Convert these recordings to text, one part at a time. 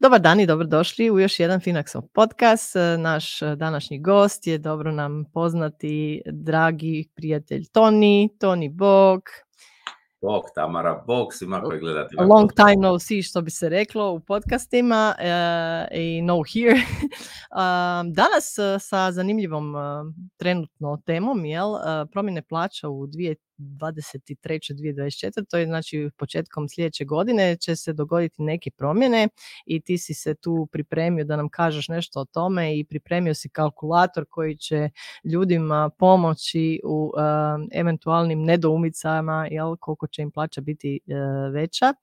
Dobar dan i dobrodošli u još jedan Finaxov podcast. Naš današnji gost je dobro nam poznati dragi prijatelj Toni, Toni Bog. Bog, Tamara, Bog svima koji gledate. Long time no see, što bi se reklo u podcastima uh, i no here. Danas sa zanimljivom trenutno temom, jel, promjene plaća u dvije 23. 2024. To je znači početkom sljedeće godine će se dogoditi neke promjene i ti si se tu pripremio da nam kažeš nešto o tome i pripremio si kalkulator koji će ljudima pomoći u eventualnim nedoumicama jel, koliko će im plaća biti e, veća.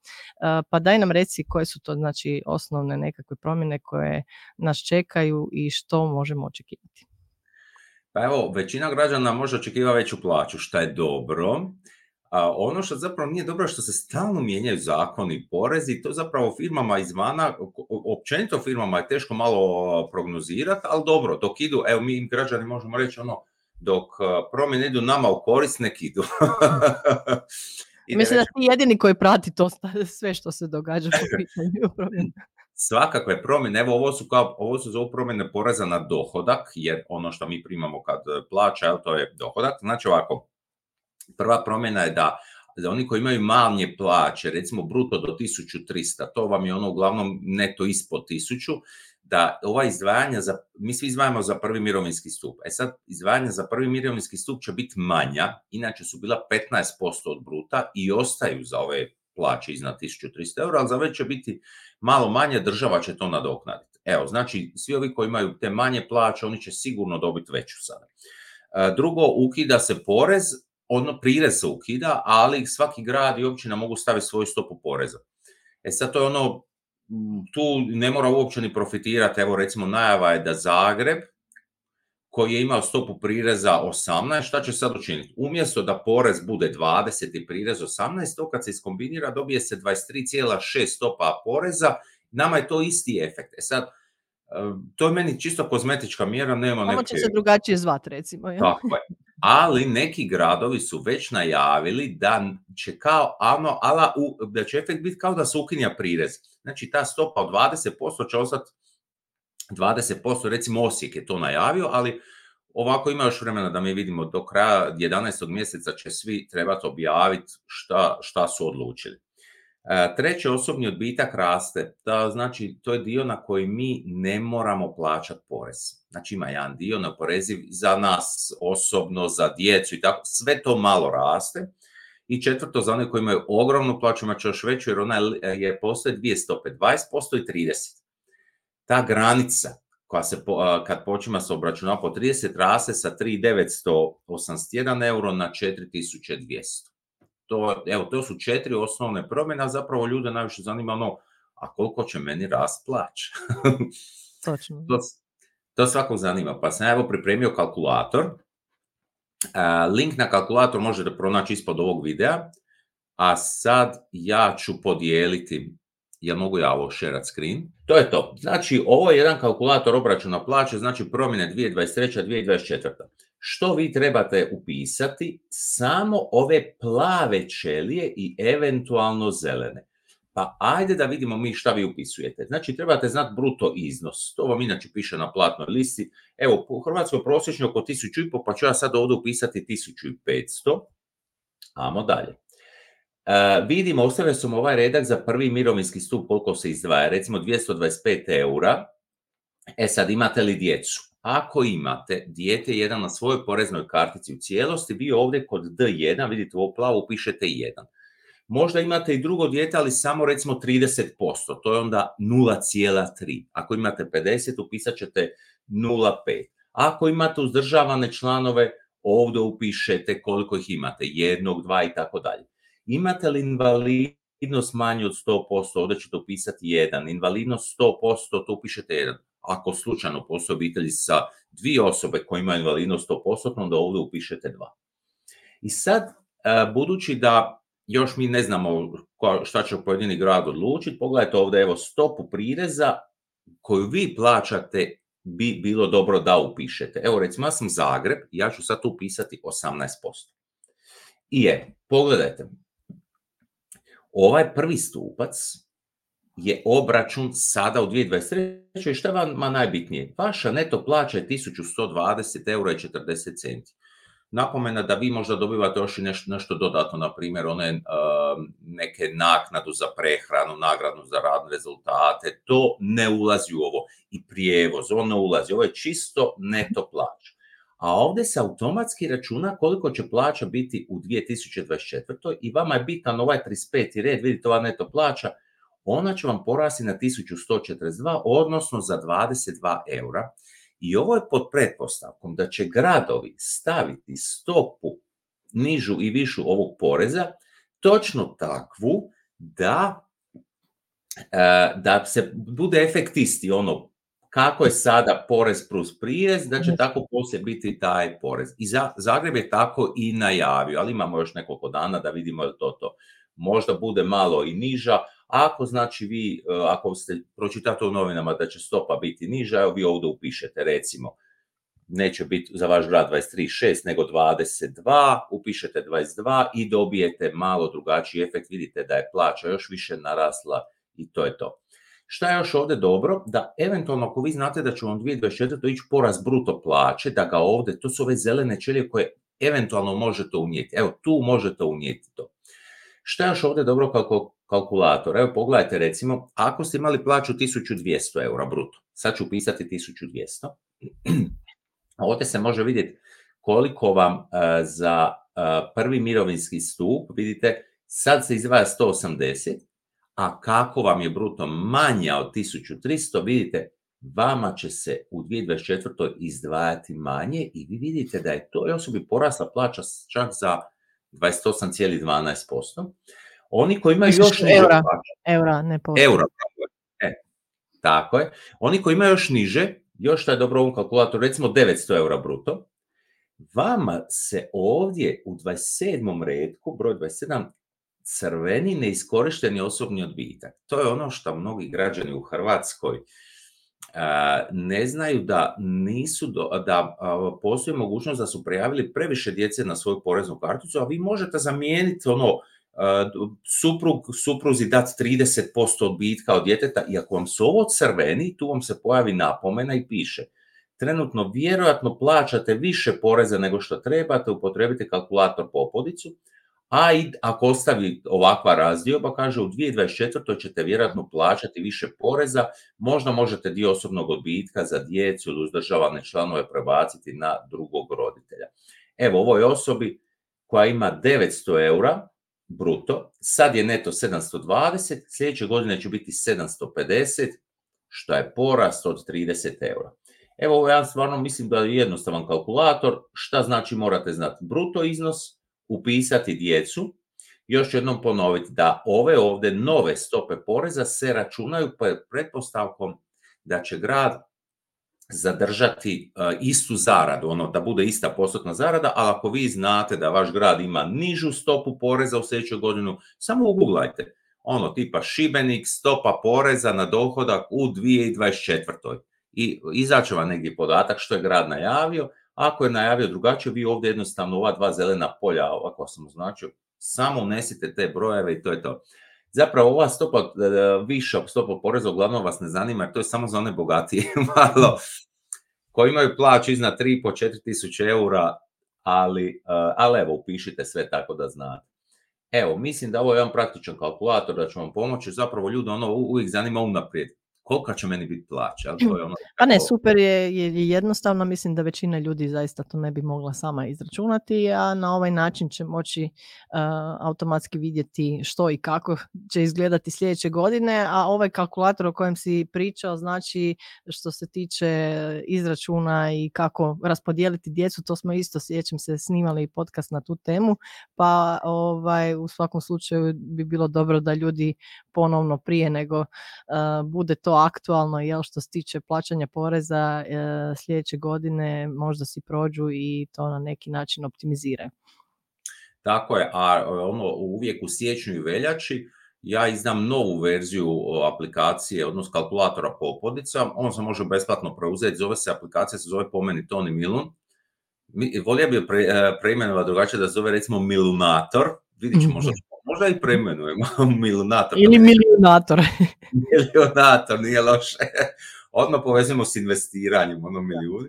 pa daj nam reci koje su to znači osnovne nekakve promjene koje nas čekaju i što možemo očekivati. Pa evo, većina građana može očekivati veću plaću, što je dobro. A ono što zapravo nije dobro je što se stalno mijenjaju zakoni i porezi, to zapravo firmama izvana, općenito firmama je teško malo prognozirati, ali dobro, dok idu, evo mi građani možemo reći ono, dok promjene idu nama u korist, nek idu. Mislim da ti jedini koji prati to sve što se događa po pitanju promjene svakakve promjene, evo ovo su, kao, ovo su zovu promjene poreza na dohodak, jer ono što mi primamo kad plaća, to je dohodak. Znači ovako, prva promjena je da za oni koji imaju manje plaće, recimo bruto do 1300, to vam je ono uglavnom neto ispod 1000, da ova izdvajanja, za, mi svi izdvajamo za prvi mirovinski stup. E sad, izdvajanja za prvi mirovinski stup će biti manja, inače su bila 15% od bruta i ostaju za ove plaće iznad 1300 eura, ali za već će biti malo manje, država će to nadoknaditi. Evo, znači, svi ovi koji imaju te manje plaće, oni će sigurno dobiti veću sada. E, drugo, ukida se porez, ono prirez se ukida, ali svaki grad i općina mogu staviti svoju stopu poreza. E sad to je ono, tu ne mora uopće ni profitirati, evo recimo najava je da Zagreb, koji je imao stopu prireza 18, šta će sad učiniti? Umjesto da porez bude 20 i prirez 18, to kad se iskombinira dobije se 23,6 stopa poreza, nama je to isti efekt. E sad, to je meni čisto kozmetička mjera, nema neke... će se drugačije zvat, recimo. Je? Tako je. Ali neki gradovi su već najavili da će kao, ano, ala, da će efekt biti kao da se ukinja prirez. Znači ta stopa od 20% će ostati 20%, recimo Osijek je to najavio, ali ovako ima još vremena da mi vidimo do kraja 11. mjeseca će svi trebati objaviti šta, šta su odlučili. E, treći osobni odbitak raste, da, znači to je dio na koji mi ne moramo plaćati porez. Znači ima jedan dio neoporeziv za nas osobno, za djecu i tako, sve to malo raste. I četvrto, za one koji imaju ogromnu plaću, imat će još veću jer ona je, postoje dvije stope, 20% i 30% ta granica koja se kad počima se obračunava po 30 raste sa 3.981 euro na 4.200. To, evo, to su četiri osnovne promjene, a zapravo ljude najviše zanima ono, a koliko će meni rast plać? Točno. to, to svakog zanima. Pa sam evo pripremio kalkulator. Link na kalkulator možete pronaći ispod ovog videa. A sad ja ću podijeliti Jel mogu ja ovo share screen? To je to. Znači, ovo je jedan kalkulator obračuna plaće, znači promjene 2023. 2024. Što vi trebate upisati? Samo ove plave čelije i eventualno zelene. Pa ajde da vidimo mi šta vi upisujete. Znači, trebate znati bruto iznos. To vam inače piše na platnoj listi. Evo, u Hrvatskoj prosječno oko 1500, pa ću ja sad ovdje upisati 1500. Amo dalje. Uh, vidimo, ostavio sam ovaj redak za prvi mirovinski stup koliko se izdvaja, recimo 225 eura. E sad, imate li djecu? Ako imate dijete jedan na svojoj poreznoj kartici u cijelosti, vi ovdje kod D1, vidite ovo plavo, pišete 1. Možda imate i drugo dijete, ali samo recimo 30%, to je onda 0,3. Ako imate 50, upisat ćete 0,5. Ako imate uzdržavane članove, ovdje upišete koliko ih imate, jednog, dva i tako dalje. Imate li invalidnost manje od 100%, ovdje ćete upisati 1. Invalidnost 100%, to upišete 1. Ako slučajno postoje obitelji sa dvije osobe koje imaju invalidnost 100%, onda ovdje upišete 2. I sad, e, budući da još mi ne znamo šta će pojedini grad odlučiti, pogledajte ovdje evo stopu prireza koju vi plaćate bi bilo dobro da upišete. Evo recimo ja sam Zagreb, ja ću sad upisati 18%. I je, pogledajte, ovaj prvi stupac je obračun sada u 2023. i što je vama najbitnije? Vaša neto plaća je 1120 eura i 40 centi. Napomena da vi možda dobivate još i nešto, nešto dodatno, na primjer, one uh, neke naknadu za prehranu, nagradu za radne rezultate, to ne ulazi u ovo. I prijevoz, on ulazi. Ovo je čisto neto plaća. A ovdje se automatski računa koliko će plaća biti u 2024. i vama je bitan ovaj 35. red, vidite ova neto plaća, ona će vam porasti na 1142, odnosno za 22 eura. I ovo je pod pretpostavkom da će gradovi staviti stopu nižu i višu ovog poreza, točno takvu da, e, da se bude efekt isti, ono kako je sada porez plus prirez, da će tako poslije biti taj porez. I Zagreb je tako i najavio, ali imamo još nekoliko dana da vidimo je to to. Možda bude malo i niža, ako znači vi, e, ako ste pročitate u novinama da će stopa biti niža, evo vi ovdje upišete recimo, neće biti za vaš grad 23,6 nego 22, upišete 22 i dobijete malo drugačiji efekt, vidite da je plaća još više narasla i to je to. Šta je još ovdje dobro? Da eventualno ako vi znate da će vam 2024. ići porast bruto plaće, da ga ovdje, to su ove zelene čelije koje eventualno možete unijeti. Evo, tu možete unijeti to. Šta je još ovdje dobro kao kalkulator? Evo, pogledajte recimo, ako ste imali plaću 1200 eura bruto, sad ću upisati 1200, ovdje se može vidjeti koliko vam e, za e, prvi mirovinski stup, vidite, sad se izdvaja 180, a kako vam je bruto manja od 1300, vidite, vama će se u 2024. izdvajati manje i vi vidite da je to osobi porasla plaća čak za 28,12%. Oni koji imaju još niže eura, eura, ne Eura, e, tako je. Oni koji imaju još niže, još što je dobro ovom kalkulatoru, recimo 900 eura bruto, vama se ovdje u 27. redku, broj 27, crveni neiskorišteni osobni odbitak. To je ono što mnogi građani u Hrvatskoj ne znaju da nisu da postoji mogućnost da su prijavili previše djece na svoju poreznu karticu, a vi možete zamijeniti ono suprug, supruzi dati 30% odbitka od djeteta i ako vam su ovo crveni, tu vam se pojavi napomena i piše trenutno vjerojatno plaćate više poreza nego što trebate, upotrebite kalkulator po opodicu, a i ako ostavi ovakva razdioba, kaže u 2024. ćete vjerojatno plaćati više poreza, možda možete dio osobnog odbitka za djecu ili uzdržavane članove prebaciti na drugog roditelja. Evo, ovoj osobi koja ima 900 eura bruto, sad je neto 720, sljedeće godine će biti 750, što je porast od 30 eura. Evo, ja stvarno mislim da je jednostavan kalkulator. Šta znači morate znati? Bruto iznos, upisati djecu, još jednom ponoviti da ove ovdje nove stope poreza se računaju pretpostavkom da će grad zadržati e, istu zaradu, ono da bude ista postotna zarada, ali ako vi znate da vaš grad ima nižu stopu poreza u sljedećoj godinu, samo uguglajte. Ono tipa Šibenik, stopa poreza na dohodak u 2024. I izaće vam negdje podatak što je grad najavio, ako je najavio drugačije, vi ovdje jednostavno ova dva zelena polja, ovako sam označio, samo unesite te brojeve i to je to. Zapravo ova stopa, e, viša stopa poreza uglavnom vas ne zanima, jer to je samo za one bogatije malo, koji imaju plaću iznad 3,5-4 tisuće eura, ali, e, ali evo, upišite sve tako da znate. Evo, mislim da ovo je jedan praktičan kalkulator da će vam pomoći, zapravo ljudi ono uvijek zanima unaprijed kolika će meni biti plaća. To je ono pa ne, super je, je jednostavno, mislim da većina ljudi zaista to ne bi mogla sama izračunati, a na ovaj način će moći automatski vidjeti što i kako će izgledati sljedeće godine, a ovaj kalkulator o kojem si pričao, znači što se tiče izračuna i kako raspodijeliti djecu, to smo isto, sjećam se, snimali podcast na tu temu, pa ovaj, u svakom slučaju bi bilo dobro da ljudi ponovno prije nego bude to aktualno jel što se tiče plaćanja poreza e, sljedeće godine možda si prođu i to na neki način optimiziraju. Tako je, a ono uvijek u siječnju i veljači ja izdam novu verziju aplikacije, odnosno kalkulatora popodica, on se može besplatno preuzeti, zove se aplikacija, se zove po meni Toni Milun. Volio bi pre, e, preimenovati drugačije da se zove recimo Milunator, vidit ćemo možda možda i preimenujemo milijunator. Ili milijunator. milijunator, nije loše. Odmah povezujemo s investiranjem, ono milijuni.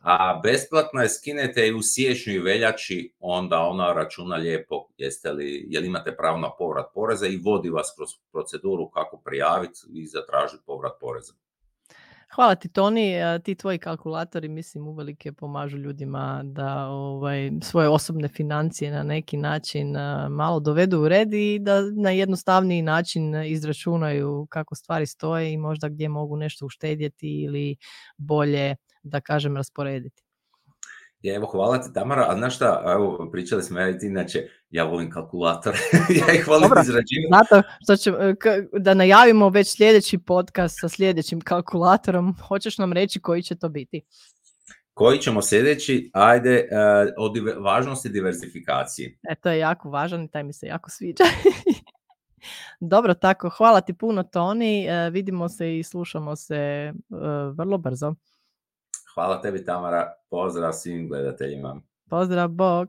A besplatno je skinete i u siječnju i veljači, onda ona računa lijepo jeste li, jel imate pravo na povrat poreza i vodi vas kroz proceduru kako prijaviti i zatražiti povrat poreza. Hvala ti Toni, ti tvoji kalkulatori mislim uvelike pomažu ljudima da ovaj, svoje osobne financije na neki način malo dovedu u red i da na jednostavniji način izračunaju kako stvari stoje i možda gdje mogu nešto uštedjeti ili bolje da kažem rasporediti. Ja, evo, hvala ti Tamara, a znaš šta, evo, pričali smo ja i ti, inače, ja volim kalkulator, ja ih volim izrađivati. Zato što će, da najavimo već sljedeći podcast sa sljedećim kalkulatorom, hoćeš nam reći koji će to biti? Koji ćemo sljedeći? Ajde, uh, o važnosti diversifikacije. E, to je jako važan i taj mi se jako sviđa. Dobro, tako, hvala ti puno Toni, uh, vidimo se i slušamo se uh, vrlo brzo. Hvala tebi Tamara, pozdrav svim gledateljima. Pozdrav, bok.